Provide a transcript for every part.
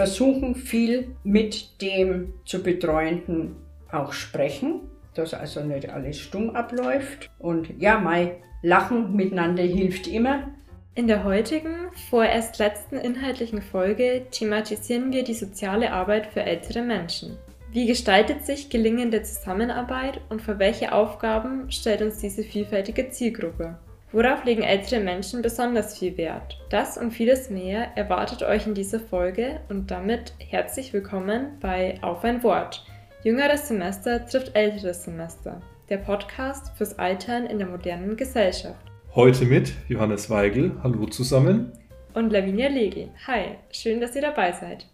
versuchen viel mit dem zu Betreuenden auch sprechen, dass also nicht alles stumm abläuft. Und ja, mein Lachen miteinander hilft immer. In der heutigen, vorerst letzten inhaltlichen Folge thematisieren wir die soziale Arbeit für ältere Menschen. Wie gestaltet sich gelingende Zusammenarbeit und für welche Aufgaben stellt uns diese vielfältige Zielgruppe? Worauf legen ältere Menschen besonders viel Wert? Das und vieles mehr erwartet euch in dieser Folge und damit herzlich willkommen bei Auf ein Wort. Jüngeres Semester trifft älteres Semester. Der Podcast fürs Altern in der modernen Gesellschaft. Heute mit Johannes Weigel. Hallo zusammen. Und Lavinia Legel. Hi, schön, dass ihr dabei seid.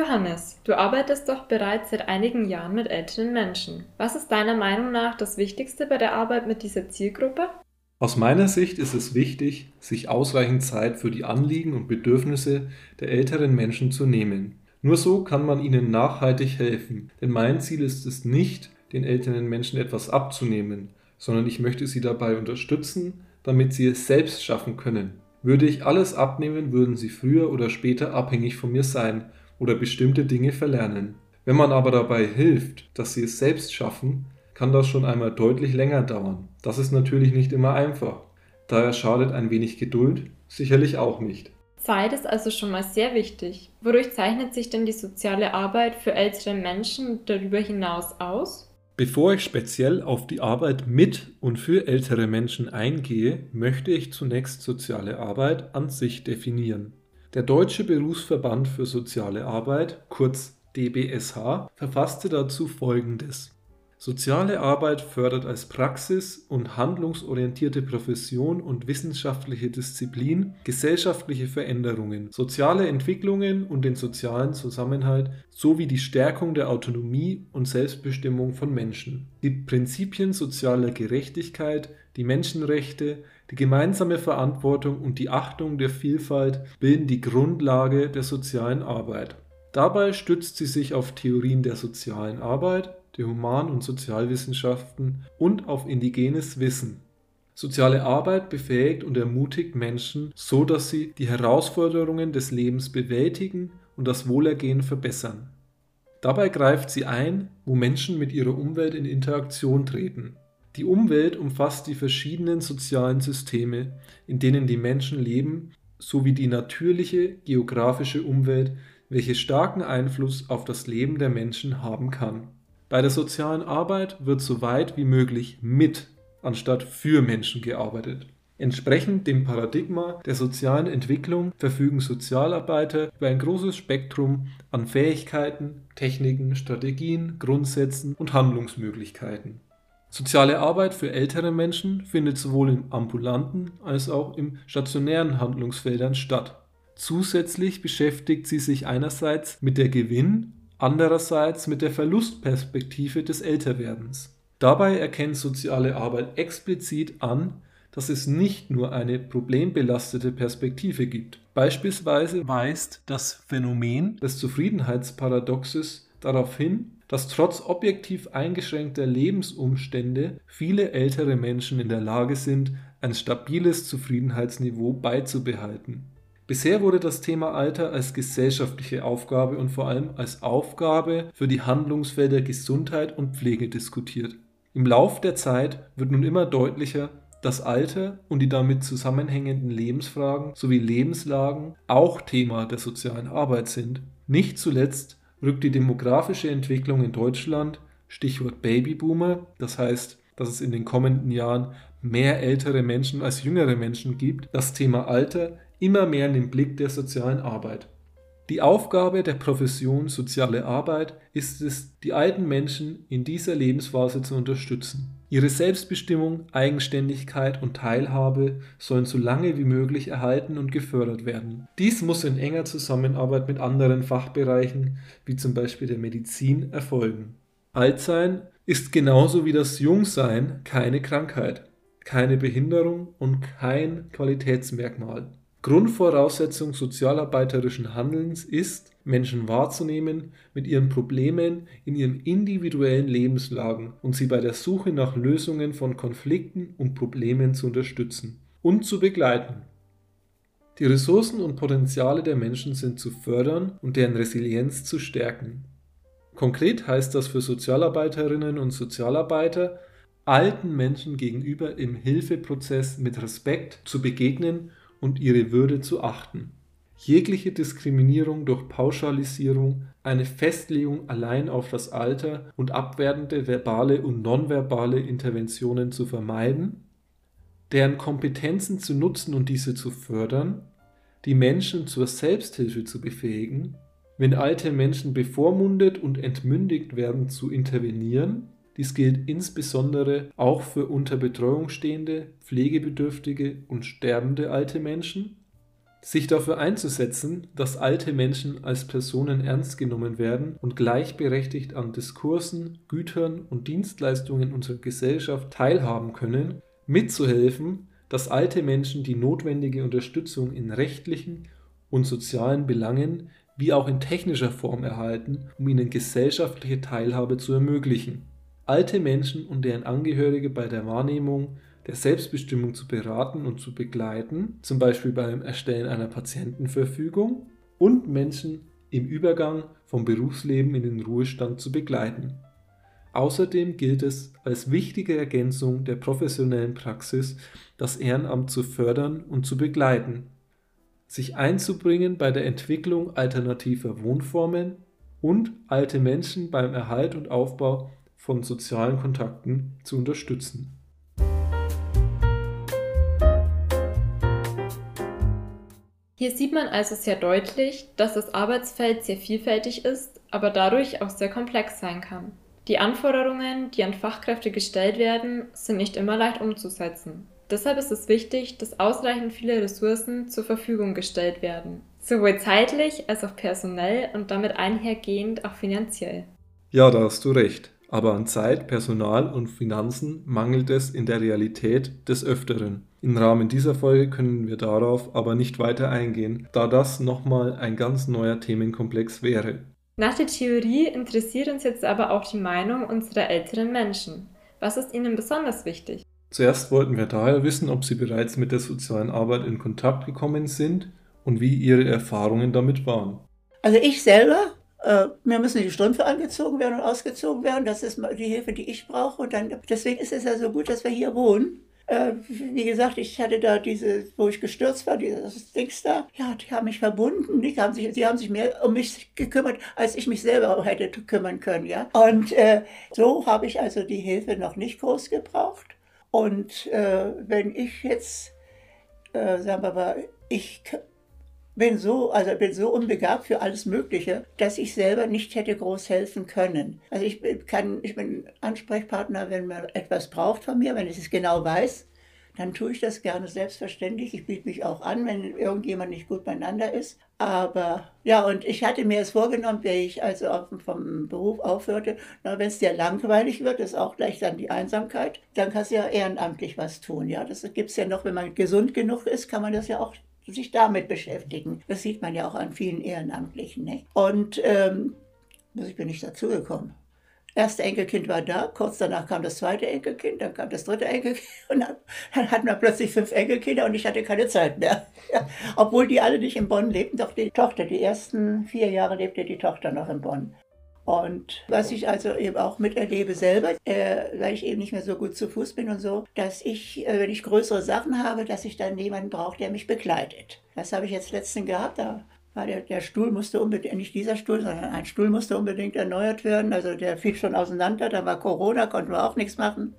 Johannes, du arbeitest doch bereits seit einigen Jahren mit älteren Menschen. Was ist deiner Meinung nach das Wichtigste bei der Arbeit mit dieser Zielgruppe? Aus meiner Sicht ist es wichtig, sich ausreichend Zeit für die Anliegen und Bedürfnisse der älteren Menschen zu nehmen. Nur so kann man ihnen nachhaltig helfen, denn mein Ziel ist es nicht, den älteren Menschen etwas abzunehmen, sondern ich möchte sie dabei unterstützen, damit sie es selbst schaffen können. Würde ich alles abnehmen, würden sie früher oder später abhängig von mir sein oder bestimmte Dinge verlernen. Wenn man aber dabei hilft, dass sie es selbst schaffen, kann das schon einmal deutlich länger dauern. Das ist natürlich nicht immer einfach. Daher schadet ein wenig Geduld sicherlich auch nicht. Zeit ist also schon mal sehr wichtig. Wodurch zeichnet sich denn die soziale Arbeit für ältere Menschen darüber hinaus aus? Bevor ich speziell auf die Arbeit mit und für ältere Menschen eingehe, möchte ich zunächst soziale Arbeit an sich definieren. Der Deutsche Berufsverband für Soziale Arbeit, kurz DBSH, verfasste dazu Folgendes. Soziale Arbeit fördert als Praxis- und handlungsorientierte Profession und wissenschaftliche Disziplin gesellschaftliche Veränderungen, soziale Entwicklungen und den sozialen Zusammenhalt sowie die Stärkung der Autonomie und Selbstbestimmung von Menschen. Die Prinzipien sozialer Gerechtigkeit, die Menschenrechte, die gemeinsame Verantwortung und die Achtung der Vielfalt bilden die Grundlage der sozialen Arbeit. Dabei stützt sie sich auf Theorien der sozialen Arbeit, der Human- und Sozialwissenschaften und auf indigenes Wissen. Soziale Arbeit befähigt und ermutigt Menschen, so dass sie die Herausforderungen des Lebens bewältigen und das Wohlergehen verbessern. Dabei greift sie ein, wo Menschen mit ihrer Umwelt in Interaktion treten. Die Umwelt umfasst die verschiedenen sozialen Systeme, in denen die Menschen leben, sowie die natürliche geografische Umwelt, welche starken Einfluss auf das Leben der Menschen haben kann. Bei der sozialen Arbeit wird so weit wie möglich mit anstatt für Menschen gearbeitet. Entsprechend dem Paradigma der sozialen Entwicklung verfügen Sozialarbeiter über ein großes Spektrum an Fähigkeiten, Techniken, Strategien, Grundsätzen und Handlungsmöglichkeiten. Soziale Arbeit für ältere Menschen findet sowohl in ambulanten als auch im stationären Handlungsfeldern statt. Zusätzlich beschäftigt sie sich einerseits mit der Gewinn, andererseits mit der Verlustperspektive des Älterwerdens. Dabei erkennt soziale Arbeit explizit an, dass es nicht nur eine problembelastete Perspektive gibt. Beispielsweise weist das Phänomen des Zufriedenheitsparadoxes darauf hin, dass trotz objektiv eingeschränkter Lebensumstände viele ältere Menschen in der Lage sind, ein stabiles Zufriedenheitsniveau beizubehalten. Bisher wurde das Thema Alter als gesellschaftliche Aufgabe und vor allem als Aufgabe für die Handlungsfelder Gesundheit und Pflege diskutiert. Im Lauf der Zeit wird nun immer deutlicher, dass Alter und die damit zusammenhängenden Lebensfragen sowie Lebenslagen auch Thema der sozialen Arbeit sind. Nicht zuletzt rückt die demografische Entwicklung in Deutschland, Stichwort Babyboomer, das heißt, dass es in den kommenden Jahren mehr ältere Menschen als jüngere Menschen gibt, das Thema Alter immer mehr in den Blick der sozialen Arbeit. Die Aufgabe der Profession soziale Arbeit ist es, die alten Menschen in dieser Lebensphase zu unterstützen. Ihre Selbstbestimmung, Eigenständigkeit und Teilhabe sollen so lange wie möglich erhalten und gefördert werden. Dies muss in enger Zusammenarbeit mit anderen Fachbereichen, wie zum Beispiel der Medizin, erfolgen. Altsein ist genauso wie das Jungsein keine Krankheit, keine Behinderung und kein Qualitätsmerkmal. Grundvoraussetzung sozialarbeiterischen Handelns ist, Menschen wahrzunehmen mit ihren Problemen in ihren individuellen Lebenslagen und sie bei der Suche nach Lösungen von Konflikten und Problemen zu unterstützen und zu begleiten. Die Ressourcen und Potenziale der Menschen sind zu fördern und deren Resilienz zu stärken. Konkret heißt das für Sozialarbeiterinnen und Sozialarbeiter, alten Menschen gegenüber im Hilfeprozess mit Respekt zu begegnen und ihre Würde zu achten. Jegliche Diskriminierung durch Pauschalisierung, eine Festlegung allein auf das Alter und abwertende verbale und nonverbale Interventionen zu vermeiden, deren Kompetenzen zu nutzen und diese zu fördern, die Menschen zur Selbsthilfe zu befähigen, wenn alte Menschen bevormundet und entmündigt werden, zu intervenieren. Dies gilt insbesondere auch für unter Betreuung stehende, pflegebedürftige und sterbende alte Menschen. Sich dafür einzusetzen, dass alte Menschen als Personen ernst genommen werden und gleichberechtigt an Diskursen, Gütern und Dienstleistungen unserer Gesellschaft teilhaben können, mitzuhelfen, dass alte Menschen die notwendige Unterstützung in rechtlichen und sozialen Belangen wie auch in technischer Form erhalten, um ihnen gesellschaftliche Teilhabe zu ermöglichen. Alte Menschen und deren Angehörige bei der Wahrnehmung der Selbstbestimmung zu beraten und zu begleiten, zum Beispiel beim Erstellen einer Patientenverfügung, und Menschen im Übergang vom Berufsleben in den Ruhestand zu begleiten. Außerdem gilt es als wichtige Ergänzung der professionellen Praxis, das Ehrenamt zu fördern und zu begleiten, sich einzubringen bei der Entwicklung alternativer Wohnformen und alte Menschen beim Erhalt und Aufbau von sozialen Kontakten zu unterstützen. Hier sieht man also sehr deutlich, dass das Arbeitsfeld sehr vielfältig ist, aber dadurch auch sehr komplex sein kann. Die Anforderungen, die an Fachkräfte gestellt werden, sind nicht immer leicht umzusetzen. Deshalb ist es wichtig, dass ausreichend viele Ressourcen zur Verfügung gestellt werden, sowohl zeitlich als auch personell und damit einhergehend auch finanziell. Ja, da hast du recht. Aber an Zeit, Personal und Finanzen mangelt es in der Realität des Öfteren. Im Rahmen dieser Folge können wir darauf aber nicht weiter eingehen, da das nochmal ein ganz neuer Themenkomplex wäre. Nach der Theorie interessiert uns jetzt aber auch die Meinung unserer älteren Menschen. Was ist ihnen besonders wichtig? Zuerst wollten wir daher wissen, ob sie bereits mit der sozialen Arbeit in Kontakt gekommen sind und wie ihre Erfahrungen damit waren. Also ich selber, mir müssen die Strümpfe angezogen werden und ausgezogen werden. Das ist die Hilfe, die ich brauche. Und dann, deswegen ist es ja so gut, dass wir hier wohnen äh, wie gesagt, ich hatte da diese, wo ich gestürzt war, dieses Dings da. Ja, die haben mich verbunden. Die haben sich, die haben sich mehr um mich gekümmert, als ich mich selber hätte kümmern können. Ja? Und äh, so habe ich also die Hilfe noch nicht groß gebraucht. Und äh, wenn ich jetzt, äh, sagen wir mal, ich bin so, also bin so unbegabt für alles Mögliche, dass ich selber nicht hätte groß helfen können. Also ich kann, ich bin Ansprechpartner, wenn man etwas braucht von mir, wenn ich es genau weiß, dann tue ich das gerne selbstverständlich. Ich biete mich auch an, wenn irgendjemand nicht gut beieinander ist. Aber ja, und ich hatte mir es vorgenommen, wenn ich also vom Beruf aufhörte, wenn es dir langweilig wird, ist auch gleich dann die Einsamkeit, dann kannst du ja ehrenamtlich was tun. Ja, das gibt es ja noch, wenn man gesund genug ist, kann man das ja auch sich damit beschäftigen. Das sieht man ja auch an vielen Ehrenamtlichen. Ne? Und ähm, ich bin nicht dazugekommen. Erste Enkelkind war da, kurz danach kam das zweite Enkelkind, dann kam das dritte Enkelkind und dann, dann hatten wir plötzlich fünf Enkelkinder und ich hatte keine Zeit mehr. Ja, obwohl die alle nicht in Bonn lebten, doch die Tochter, die ersten vier Jahre lebte die Tochter noch in Bonn. Und was ich also eben auch miterlebe selber, äh, weil ich eben nicht mehr so gut zu Fuß bin und so, dass ich, äh, wenn ich größere Sachen habe, dass ich dann jemanden brauche, der mich begleitet. Das habe ich jetzt letztens gehabt, da war der, der Stuhl musste unbedingt, nicht dieser Stuhl, sondern ein Stuhl musste unbedingt erneuert werden. Also der fiel schon auseinander, da war Corona, konnten wir auch nichts machen.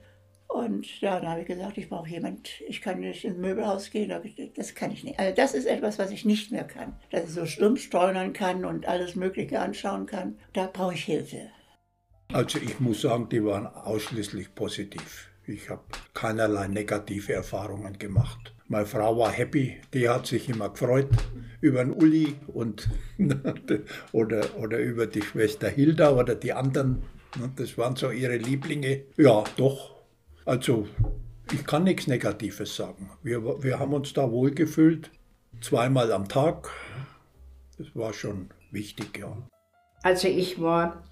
Und ja, dann habe ich gesagt, ich brauche jemand, ich kann nicht ins Möbelhaus gehen, das kann ich nicht. Also das ist etwas, was ich nicht mehr kann. Dass ich so stumpf steuern kann und alles Mögliche anschauen kann, da brauche ich Hilfe. Also ich muss sagen, die waren ausschließlich positiv. Ich habe keinerlei negative Erfahrungen gemacht. Meine Frau war happy, die hat sich immer gefreut über den Uli und, oder, oder über die Schwester Hilda oder die anderen. Das waren so ihre Lieblinge. Ja, doch, also ich kann nichts Negatives sagen. Wir, wir haben uns da wohlgefühlt, zweimal am Tag. Das war schon wichtig, ja. Also ich war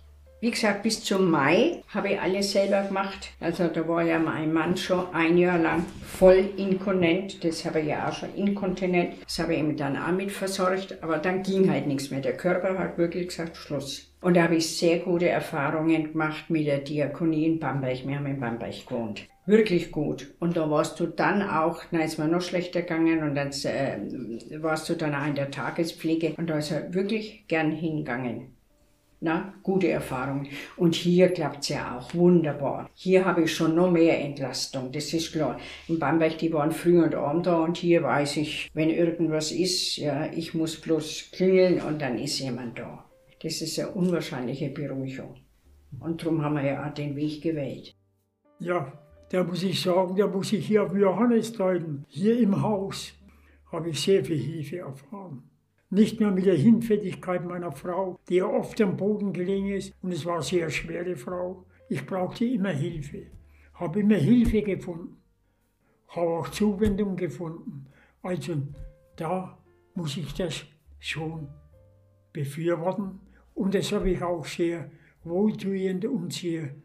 Wie gesagt, bis zum Mai habe ich alles selber gemacht. Also da war ja mein Mann schon ein Jahr lang voll inkontinent. Das habe ich ja auch schon inkontinent. Das habe ich ihm dann auch mit versorgt. Aber dann ging halt nichts mehr. Der Körper hat wirklich gesagt, Schluss. Und da habe ich sehr gute Erfahrungen gemacht mit der Diakonie in Bamberg. Wir haben in Bamberg gewohnt. Wirklich gut. Und da warst du dann auch, na ist mir noch schlechter gegangen und dann äh, warst du dann auch in der Tagespflege und da ist er wirklich gern hingegangen. Na, gute Erfahrung. Und hier klappt es ja auch wunderbar. Hier habe ich schon noch mehr Entlastung, das ist klar. In Bamberg, die waren früh und abend da und hier weiß ich, wenn irgendwas ist, ja, ich muss bloß klingeln und dann ist jemand da. Das ist eine unwahrscheinliche Beruhigung. Und darum haben wir ja auch den Weg gewählt. Ja, da muss ich sagen, da muss ich hier auf Johannes deuten. Hier im Haus habe ich sehr viel Hilfe erfahren. Nicht nur mit der Hinfälligkeit meiner Frau, die ja oft am Boden gelegen ist, und es war eine sehr schwere Frau. Ich brauchte immer Hilfe, habe immer Hilfe gefunden, habe auch Zuwendung gefunden. Also da muss ich das schon befürworten und das habe ich auch sehr wohltuend und sehr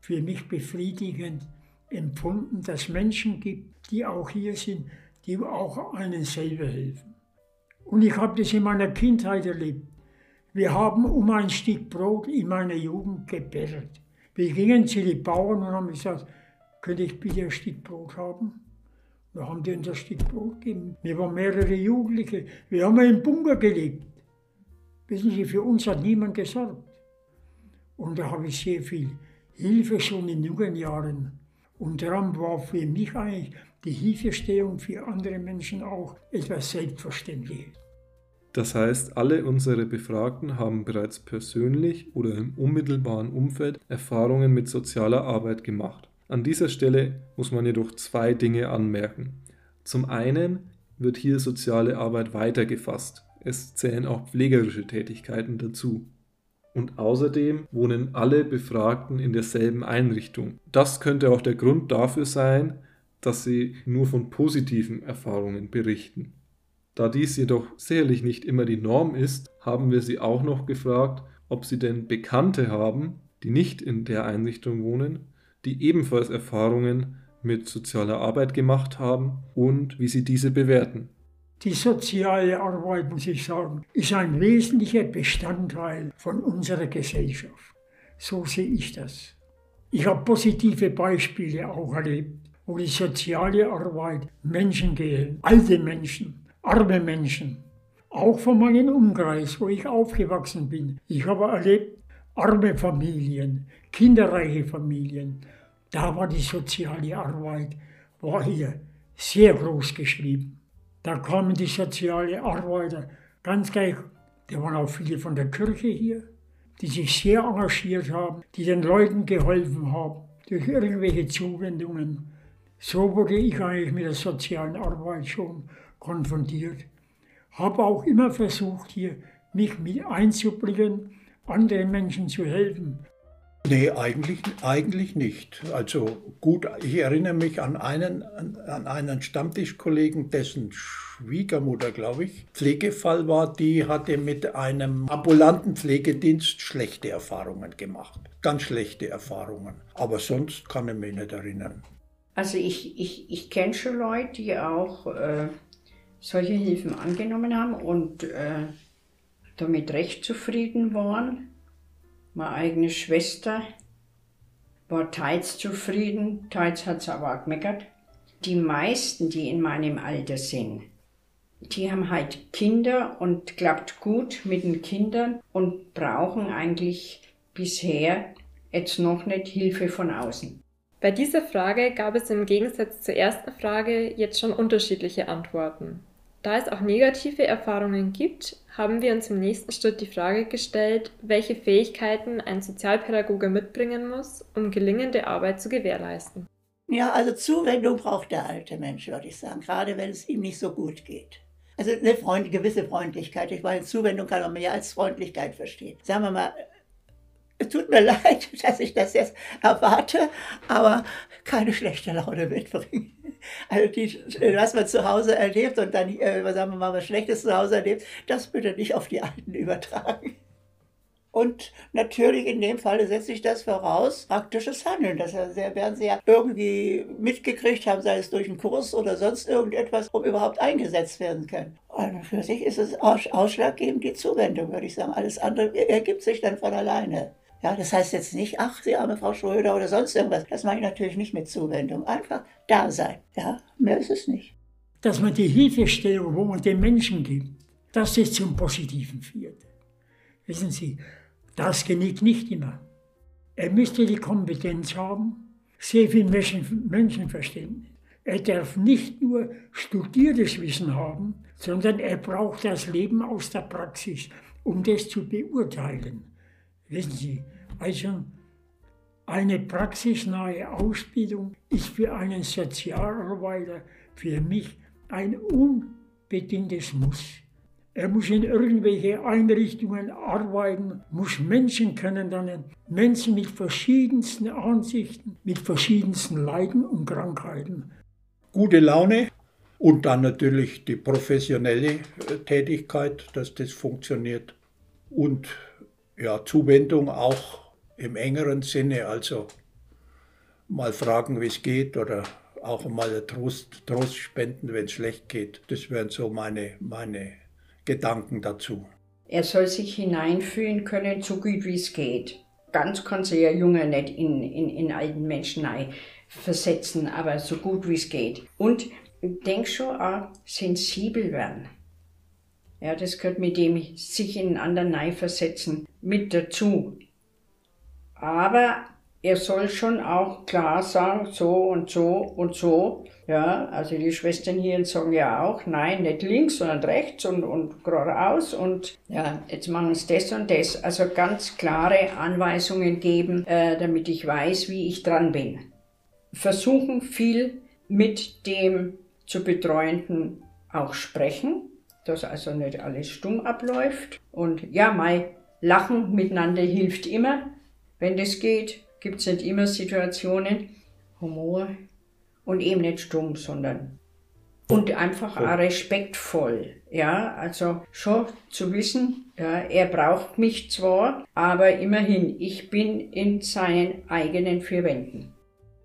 für mich befriedigend empfunden, dass Menschen gibt, die auch hier sind, die auch einen selber helfen. Und ich habe das in meiner Kindheit erlebt. Wir haben um ein Stück Brot in meiner Jugend gebettelt. Wir gingen zu den Bauern und haben gesagt, könnte ich bitte ein Stück Brot haben? Da haben uns ein Stück Brot gegeben. Wir waren mehrere Jugendliche. Wir haben im Bunker gelebt. Wissen Sie, für uns hat niemand gesorgt. Und da habe ich sehr viel Hilfe schon in jungen Jahren. Und daran war für mich eigentlich die Hilfestellung für andere Menschen auch etwas Selbstverständliches. Das heißt, alle unsere Befragten haben bereits persönlich oder im unmittelbaren Umfeld Erfahrungen mit sozialer Arbeit gemacht. An dieser Stelle muss man jedoch zwei Dinge anmerken. Zum einen wird hier soziale Arbeit weitergefasst. Es zählen auch pflegerische Tätigkeiten dazu. Und außerdem wohnen alle Befragten in derselben Einrichtung. Das könnte auch der Grund dafür sein, dass sie nur von positiven Erfahrungen berichten. Da dies jedoch sicherlich nicht immer die Norm ist, haben wir sie auch noch gefragt, ob sie denn Bekannte haben, die nicht in der Einrichtung wohnen, die ebenfalls Erfahrungen mit sozialer Arbeit gemacht haben und wie sie diese bewerten. Die soziale Arbeit, muss ich sagen, ist ein wesentlicher Bestandteil von unserer Gesellschaft. So sehe ich das. Ich habe positive Beispiele auch erlebt, wo die soziale Arbeit Menschen gehen, alte Menschen, arme Menschen. Auch von meinem Umkreis, wo ich aufgewachsen bin. Ich habe erlebt, arme Familien, kinderreiche Familien. Da war die soziale Arbeit, war hier sehr groß geschrieben. Da kamen die soziale Arbeiter ganz gleich, da waren auch viele von der Kirche hier, die sich sehr engagiert haben, die den Leuten geholfen haben durch irgendwelche Zuwendungen. So wurde ich eigentlich mit der sozialen Arbeit schon konfrontiert. Habe auch immer versucht, hier mich mit einzubringen, anderen Menschen zu helfen. Nee, eigentlich, eigentlich nicht. Also gut, ich erinnere mich an einen, an einen Stammtischkollegen, dessen Schwiegermutter, glaube ich, Pflegefall war, die hatte mit einem ambulanten Pflegedienst schlechte Erfahrungen gemacht. Ganz schlechte Erfahrungen. Aber sonst kann ich mich nicht erinnern. Also ich, ich, ich kenne schon Leute, die auch äh, solche Hilfen angenommen haben und äh, damit recht zufrieden waren. Meine eigene Schwester war teils zufrieden, teils hat sie aber auch gemeckert. Die meisten, die in meinem Alter sind, die haben halt Kinder und klappt gut mit den Kindern und brauchen eigentlich bisher jetzt noch nicht Hilfe von außen. Bei dieser Frage gab es im Gegensatz zur ersten Frage jetzt schon unterschiedliche Antworten. Da es auch negative Erfahrungen gibt, haben wir uns im nächsten Schritt die Frage gestellt, welche Fähigkeiten ein Sozialpädagoge mitbringen muss, um gelingende Arbeit zu gewährleisten. Ja, also Zuwendung braucht der alte Mensch, würde ich sagen, gerade wenn es ihm nicht so gut geht. Also eine Freund, gewisse Freundlichkeit. Ich meine, Zuwendung kann man mehr als Freundlichkeit verstehen. Sagen wir mal, es tut mir leid, dass ich das jetzt erwarte, aber keine schlechte Laune mitbringen. Also die, was man zu Hause erlebt und dann, äh, sagen wir mal, was Schlechtes zu Hause erlebt, das bitte nicht auf die Alten übertragen. Und natürlich in dem Falle setze ich das voraus, praktisches Handeln. Das werden Sie ja irgendwie mitgekriegt haben, sei es durch einen Kurs oder sonst irgendetwas, um überhaupt eingesetzt werden können. Und für sich ist es ausschlaggebend die Zuwendung, würde ich sagen. Alles andere ergibt sich dann von alleine. Ja, das heißt jetzt nicht, ach, Sie arme Frau Schröder oder sonst irgendwas. Das meine ich natürlich nicht mit Zuwendung. Einfach da sein. Ja, mehr ist es nicht. Dass man die Hilfestellung, wo man den Menschen gibt, das zum Positiven führt. Wissen Sie, das gelingt nicht immer. Er müsste die Kompetenz haben, sehr viel Menschen, Menschenverständnis. Er darf nicht nur studiertes Wissen haben, sondern er braucht das Leben aus der Praxis, um das zu beurteilen. Wissen Sie, also eine praxisnahe Ausbildung ist für einen Sozialarbeiter für mich ein unbedingtes Muss. Er muss in irgendwelche Einrichtungen arbeiten, muss Menschen kennenlernen, Menschen mit verschiedensten Ansichten, mit verschiedensten Leiden und Krankheiten. Gute Laune und dann natürlich die professionelle äh, Tätigkeit, dass das funktioniert. Und ja, Zuwendung auch im engeren Sinne, also mal fragen, wie es geht oder auch mal Trost, Trost spenden, wenn es schlecht geht. Das wären so meine, meine Gedanken dazu. Er soll sich hineinfühlen können, so gut wie es geht. Ganz kann sich ein Junge nicht in, in, in alten Menschen versetzen, aber so gut wie es geht. Und ich denke schon auch sensibel werden. Ja, das gehört mit dem sich in einen anderen versetzen mit dazu. Aber er soll schon auch klar sagen, so und so und so. Ja, also die Schwestern hier sagen ja auch, nein, nicht links, sondern rechts und, und geradeaus und ja, jetzt machen sie das und das. Also ganz klare Anweisungen geben, äh, damit ich weiß, wie ich dran bin. Versuchen viel mit dem zu Betreuenden auch sprechen, dass also nicht alles stumm abläuft. Und ja, mal lachen miteinander hilft immer, wenn das geht gibt es nicht immer Situationen, Humor und eben nicht stumm, sondern und einfach auch respektvoll. Ja, also schon zu wissen, ja, er braucht mich zwar, aber immerhin, ich bin in seinen eigenen vier Wänden.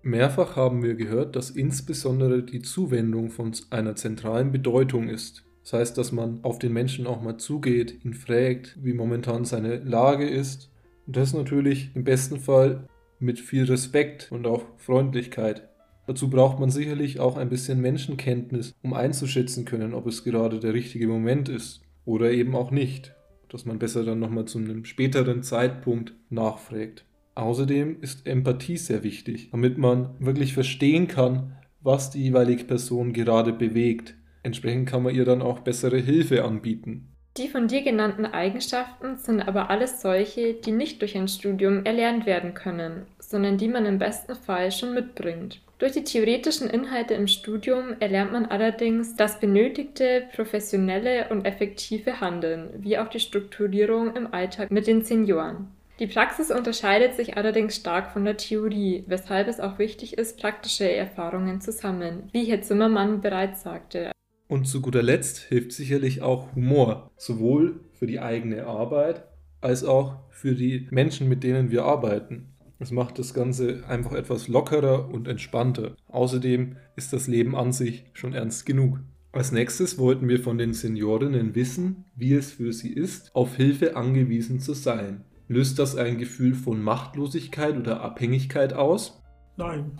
Mehrfach haben wir gehört, dass insbesondere die Zuwendung von einer zentralen Bedeutung ist. Das heißt, dass man auf den Menschen auch mal zugeht, ihn fragt, wie momentan seine Lage ist. Und das natürlich im besten Fall mit viel Respekt und auch Freundlichkeit. Dazu braucht man sicherlich auch ein bisschen Menschenkenntnis, um einzuschätzen können, ob es gerade der richtige Moment ist oder eben auch nicht, dass man besser dann nochmal zu einem späteren Zeitpunkt nachfragt. Außerdem ist Empathie sehr wichtig, damit man wirklich verstehen kann, was die jeweilige Person gerade bewegt. Entsprechend kann man ihr dann auch bessere Hilfe anbieten. Die von dir genannten Eigenschaften sind aber alles solche, die nicht durch ein Studium erlernt werden können, sondern die man im besten Fall schon mitbringt. Durch die theoretischen Inhalte im Studium erlernt man allerdings das benötigte professionelle und effektive Handeln, wie auch die Strukturierung im Alltag mit den Senioren. Die Praxis unterscheidet sich allerdings stark von der Theorie, weshalb es auch wichtig ist, praktische Erfahrungen zu sammeln, wie Herr Zimmermann bereits sagte. Und zu guter Letzt hilft sicherlich auch Humor, sowohl für die eigene Arbeit als auch für die Menschen, mit denen wir arbeiten. Es macht das Ganze einfach etwas lockerer und entspannter. Außerdem ist das Leben an sich schon ernst genug. Als nächstes wollten wir von den Seniorinnen wissen, wie es für sie ist, auf Hilfe angewiesen zu sein. Löst das ein Gefühl von Machtlosigkeit oder Abhängigkeit aus? Nein.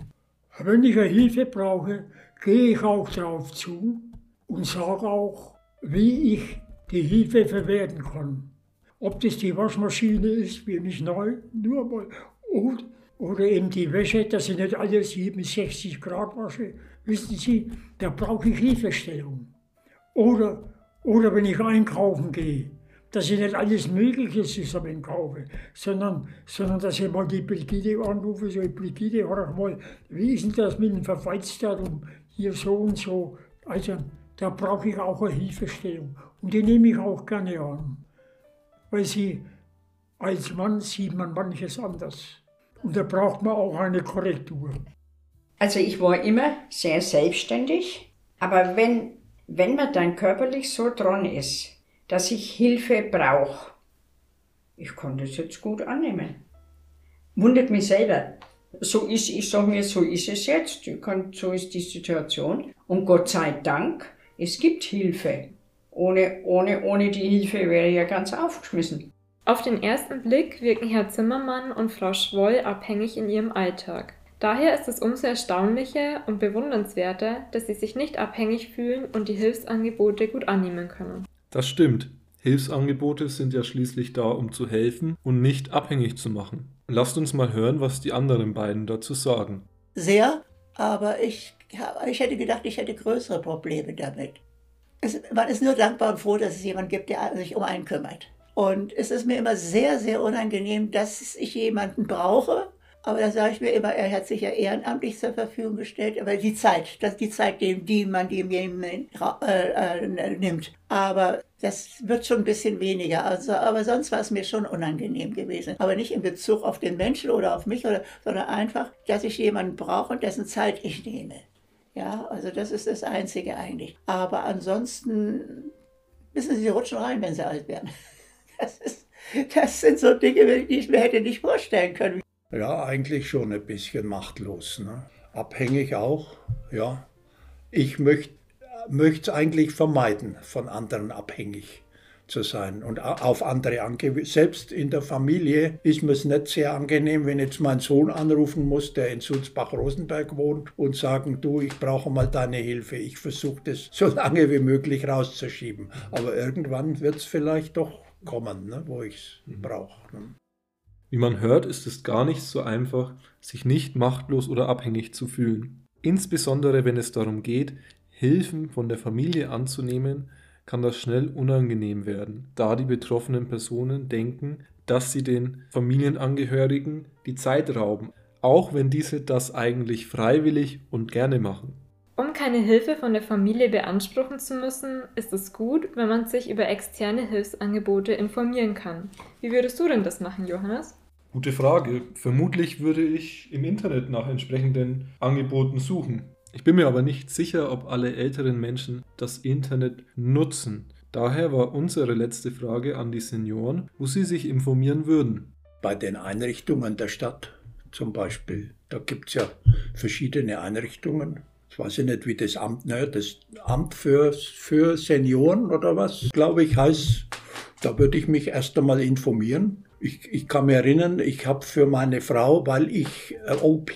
Wenn ich Hilfe brauche, gehe ich auch darauf zu und sage auch, wie ich die Hilfe verwerten kann. Ob das die Waschmaschine ist, wie nicht neu, nur mal, oder, oder eben die Wäsche, dass ich nicht alles 67 Grad wasche. Wissen Sie, da brauche ich Hilfestellung. Oder, oder wenn ich einkaufen gehe, dass ich nicht alles Mögliche zusammen kaufe, sondern, sondern dass ich mal die Brigitte anrufe, so Brigitte, hör mal, wie ist denn das mit dem Verfallsdatum hier so und so. Also da brauche ich auch eine Hilfestellung. Und die nehme ich auch gerne an. Weil sie, als Mann sieht man manches anders. Und da braucht man auch eine Korrektur. Also ich war immer sehr selbstständig, aber wenn, wenn man dann körperlich so dran ist, dass ich Hilfe brauche, ich konnte es jetzt gut annehmen. Wundert mich selber. So ist, ich sage mir, so ist es jetzt. So ist die Situation. Und Gott sei Dank, es gibt Hilfe. Ohne, ohne, ohne die Hilfe wäre ich ja ganz aufgeschmissen. Auf den ersten Blick wirken Herr Zimmermann und Frau Schwoll abhängig in ihrem Alltag. Daher ist es umso erstaunlicher und bewundernswerter, dass sie sich nicht abhängig fühlen und die Hilfsangebote gut annehmen können. Das stimmt. Hilfsangebote sind ja schließlich da, um zu helfen und nicht abhängig zu machen. Lasst uns mal hören, was die anderen beiden dazu sagen. Sehr, aber ich, ich hätte gedacht, ich hätte größere Probleme damit. Es, man ist nur dankbar und froh, dass es jemanden gibt, der sich um einen kümmert. Und es ist mir immer sehr, sehr unangenehm, dass ich jemanden brauche, aber da sage ich mir immer, er hat sich ja ehrenamtlich zur Verfügung gestellt, aber die Zeit, das die Zeit, die, man dem äh, äh, nimmt. Aber das wird schon ein bisschen weniger. Also, aber sonst war es mir schon unangenehm gewesen. Aber nicht in Bezug auf den Menschen oder auf mich, oder, sondern einfach, dass ich jemanden brauche und dessen Zeit ich nehme. Ja, also das ist das Einzige eigentlich. Aber ansonsten wissen Sie, sie rutschen rein, wenn sie alt werden. Das, ist, das sind so Dinge, die ich mir hätte nicht vorstellen können. Ja, eigentlich schon ein bisschen machtlos. Ne? Abhängig auch, ja. Ich möchte es eigentlich vermeiden, von anderen abhängig zu sein und auf andere angewiesen. Selbst in der Familie ist mir es nicht sehr angenehm, wenn jetzt mein Sohn anrufen muss, der in Sulzbach-Rosenberg wohnt und sagen, du, ich brauche mal deine Hilfe. Ich versuche das so lange wie möglich rauszuschieben. Aber irgendwann wird es vielleicht doch kommen, ne, wo ich es brauche. Ne? Wie man hört, ist es gar nicht so einfach, sich nicht machtlos oder abhängig zu fühlen. Insbesondere wenn es darum geht, Hilfen von der Familie anzunehmen, kann das schnell unangenehm werden, da die betroffenen Personen denken, dass sie den Familienangehörigen die Zeit rauben, auch wenn diese das eigentlich freiwillig und gerne machen. Um keine Hilfe von der Familie beanspruchen zu müssen, ist es gut, wenn man sich über externe Hilfsangebote informieren kann. Wie würdest du denn das machen, Johannes? Gute Frage. Vermutlich würde ich im Internet nach entsprechenden Angeboten suchen. Ich bin mir aber nicht sicher, ob alle älteren Menschen das Internet nutzen. Daher war unsere letzte Frage an die Senioren, wo sie sich informieren würden. Bei den Einrichtungen der Stadt zum Beispiel. Da gibt es ja verschiedene Einrichtungen. Ich weiß nicht, wie das Amt, ne, das Amt für, für Senioren oder was, glaube ich, heißt. Da würde ich mich erst einmal informieren. Ich, ich kann mich erinnern, ich habe für meine Frau, weil ich äh, OP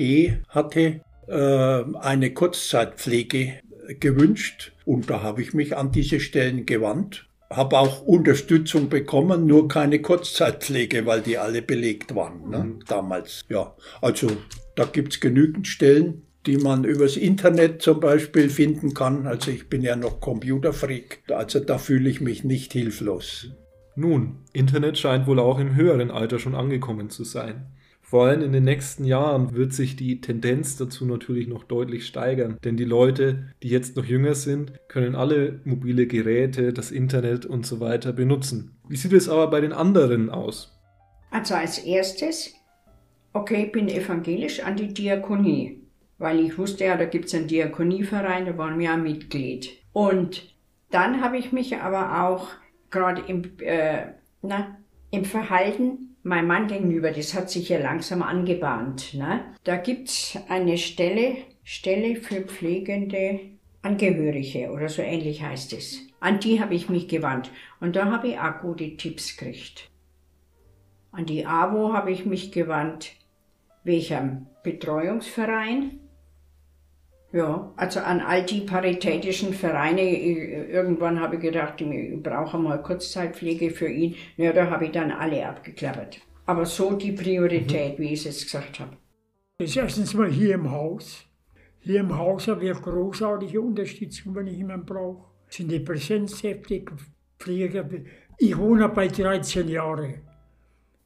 hatte, eine Kurzzeitpflege gewünscht und da habe ich mich an diese Stellen gewandt. Habe auch Unterstützung bekommen, nur keine Kurzzeitpflege, weil die alle belegt waren ne, mhm. damals. Ja, also da gibt es genügend Stellen, die man übers Internet zum Beispiel finden kann. Also ich bin ja noch Computerfreak, also da fühle ich mich nicht hilflos. Nun, Internet scheint wohl auch im höheren Alter schon angekommen zu sein. Vor allem in den nächsten Jahren wird sich die Tendenz dazu natürlich noch deutlich steigern, denn die Leute, die jetzt noch jünger sind, können alle mobile Geräte, das Internet und so weiter benutzen. Wie sieht es aber bei den anderen aus? Also als erstes, okay, ich bin evangelisch an die Diakonie weil ich wusste ja, da gibt es einen Diakonieverein, da waren wir ja Mitglied. Und dann habe ich mich aber auch gerade im, äh, im Verhalten meinem Mann gegenüber, das hat sich ja langsam angebahnt. Ne? Da gibt es eine Stelle, Stelle für pflegende Angehörige oder so ähnlich heißt es. An die habe ich mich gewandt und da habe ich auch gute Tipps gekriegt. An die AWO habe ich mich gewandt, welcher Betreuungsverein ja, also an all die paritätischen Vereine, irgendwann habe ich gedacht, ich brauche mal Kurzzeitpflege für ihn. Ja, da habe ich dann alle abgeklappert. Aber so die Priorität, mhm. wie ich es jetzt gesagt habe. Das ist erstens mal hier im Haus. Hier im Haus habe ich großartige Unterstützung, wenn ich jemanden brauche. Sind die präsenzheftig, Pfleger. Ich wohne bei 13 Jahren.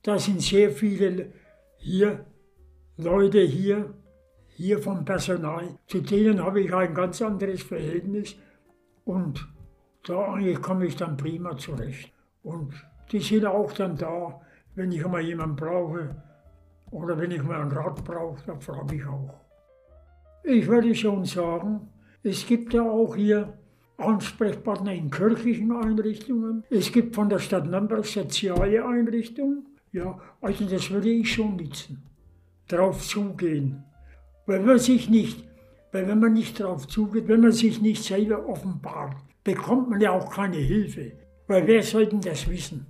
Da sind sehr viele hier, Leute hier, hier vom Personal. Zu denen habe ich ein ganz anderes Verhältnis und da eigentlich komme ich dann prima zurecht. Und die sind auch dann da, wenn ich mal jemanden brauche oder wenn ich mal einen Rat brauche, da frage ich auch. Ich würde schon sagen, es gibt ja auch hier Ansprechpartner in kirchlichen Einrichtungen. Es gibt von der Stadt Nürnberg soziale Einrichtungen. Ja, also das würde ich schon nutzen. Drauf zugehen. Weil man sich nicht, weil wenn man nicht drauf zugeht, wenn man sich nicht selber offenbart, bekommt man ja auch keine Hilfe. Weil wer soll denn das wissen?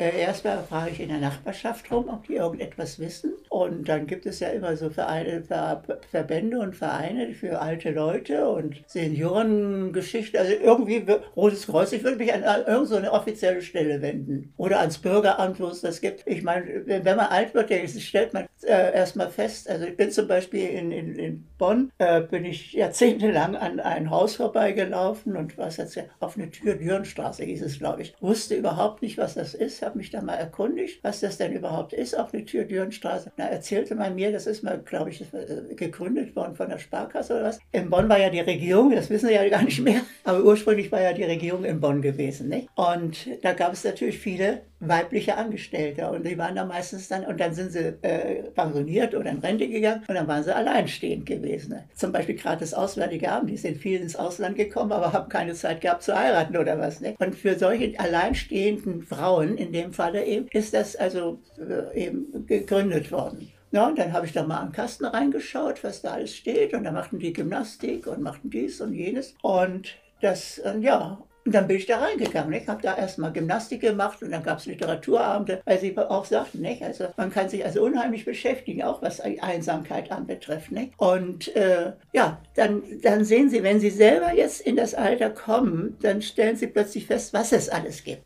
Äh, erstmal frage ich in der Nachbarschaft rum, ob die irgendetwas wissen. Und dann gibt es ja immer so Vereine, Ver Verbände und Vereine für alte Leute und Seniorengeschichte. Also irgendwie, Rotes Kreuz, ich würde mich an irgendeine so offizielle Stelle wenden. Oder ans Bürgeramt, wo es das gibt. Ich meine, wenn man alt wird, stellt man äh, erstmal fest. Also ich bin zum Beispiel in, in, in Bonn, äh, bin ich jahrzehntelang an ein Haus vorbeigelaufen und was jetzt auf eine Tür, Dürrenstraße hieß es, glaube ich. Wusste überhaupt nicht, was das ist habe mich da mal erkundigt, was das denn überhaupt ist, auf eine Tür Dürenstraße. Da erzählte man mir, das ist mal, glaube ich, äh, gegründet worden von der Sparkasse oder was. In Bonn war ja die Regierung, das wissen Sie ja gar nicht mehr, aber ursprünglich war ja die Regierung in Bonn gewesen. Nicht? Und da gab es natürlich viele weibliche Angestellte und die waren da meistens dann, und dann sind sie äh, pensioniert oder in Rente gegangen und dann waren sie alleinstehend gewesen. Zum Beispiel gerade das Auswärtige Amt, die sind viel ins Ausland gekommen, aber haben keine Zeit gehabt zu heiraten oder was. Nicht? Und für solche alleinstehenden Frauen in dem Falle eben ist das also äh, eben gegründet worden. Ja, und dann habe ich da mal an Kasten reingeschaut, was da alles steht. Und da machten die Gymnastik und machten dies und jenes. Und das, äh, ja, und dann bin ich da reingegangen. Ich habe da erstmal Gymnastik gemacht und dann gab es Literaturabende, weil sie auch sagten, nicht? Also man kann sich also unheimlich beschäftigen, auch was Einsamkeit anbetrifft. Nicht? Und äh, ja, dann, dann sehen Sie, wenn Sie selber jetzt in das Alter kommen, dann stellen Sie plötzlich fest, was es alles gibt.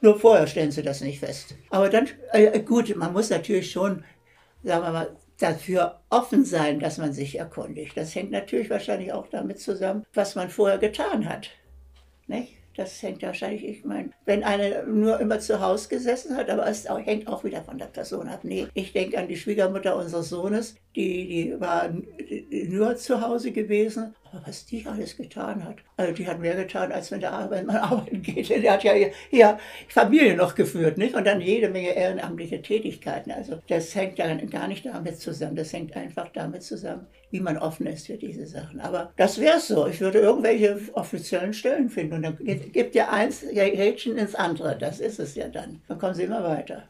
Nur vorher stellen Sie das nicht fest. Aber dann, äh, gut, man muss natürlich schon, sagen wir mal, dafür offen sein, dass man sich erkundigt. Das hängt natürlich wahrscheinlich auch damit zusammen, was man vorher getan hat. Nicht? Das hängt wahrscheinlich, ich meine, wenn eine nur immer zu Hause gesessen hat, aber es auch, hängt auch wieder von der Person ab. Nee, ich denke an die Schwiegermutter unseres Sohnes, die, die war nur zu Hause gewesen, was die alles getan hat, also die hat mehr getan, als wenn, der, wenn man arbeiten geht. Der hat ja hier Familie noch geführt, nicht? Und dann jede Menge ehrenamtliche Tätigkeiten. Also das hängt dann gar nicht damit zusammen. Das hängt einfach damit zusammen, wie man offen ist für diese Sachen. Aber das wäre es so. Ich würde irgendwelche offiziellen Stellen finden. Und dann gibt ja eins Rädchen ins andere. Das ist es ja dann. Dann kommen Sie immer weiter.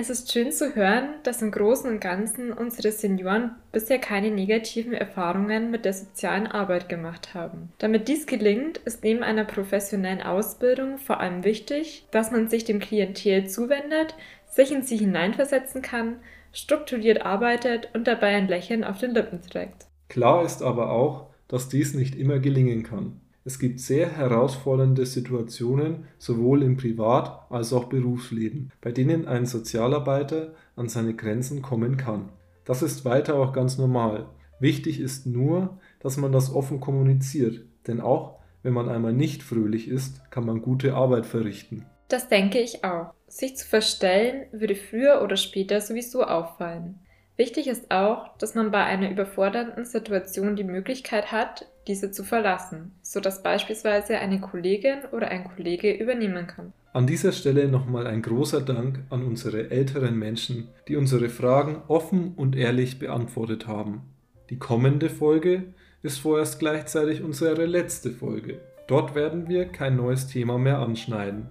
Es ist schön zu hören, dass im Großen und Ganzen unsere Senioren bisher keine negativen Erfahrungen mit der sozialen Arbeit gemacht haben. Damit dies gelingt, ist neben einer professionellen Ausbildung vor allem wichtig, dass man sich dem Klientel zuwendet, sich in sie hineinversetzen kann, strukturiert arbeitet und dabei ein Lächeln auf den Lippen trägt. Klar ist aber auch, dass dies nicht immer gelingen kann. Es gibt sehr herausfordernde Situationen sowohl im Privat- als auch Berufsleben, bei denen ein Sozialarbeiter an seine Grenzen kommen kann. Das ist weiter auch ganz normal. Wichtig ist nur, dass man das offen kommuniziert, denn auch wenn man einmal nicht fröhlich ist, kann man gute Arbeit verrichten. Das denke ich auch. Sich zu verstellen würde früher oder später sowieso auffallen. Wichtig ist auch, dass man bei einer überfordernden Situation die Möglichkeit hat, diese zu verlassen, sodass beispielsweise eine Kollegin oder ein Kollege übernehmen kann. An dieser Stelle nochmal ein großer Dank an unsere älteren Menschen, die unsere Fragen offen und ehrlich beantwortet haben. Die kommende Folge ist vorerst gleichzeitig unsere letzte Folge. Dort werden wir kein neues Thema mehr anschneiden.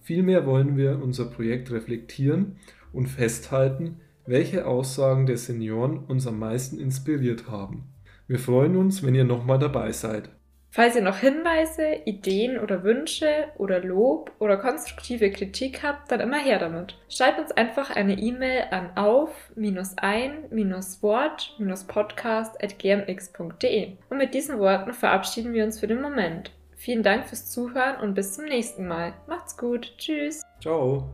Vielmehr wollen wir unser Projekt reflektieren und festhalten, welche Aussagen der Senioren uns am meisten inspiriert haben. Wir freuen uns, wenn ihr nochmal dabei seid. Falls ihr noch Hinweise, Ideen oder Wünsche oder Lob oder konstruktive Kritik habt, dann immer her damit. Schreibt uns einfach eine E-Mail an auf-ein-wort-podcast.gmx.de. Und mit diesen Worten verabschieden wir uns für den Moment. Vielen Dank fürs Zuhören und bis zum nächsten Mal. Macht's gut. Tschüss. Ciao.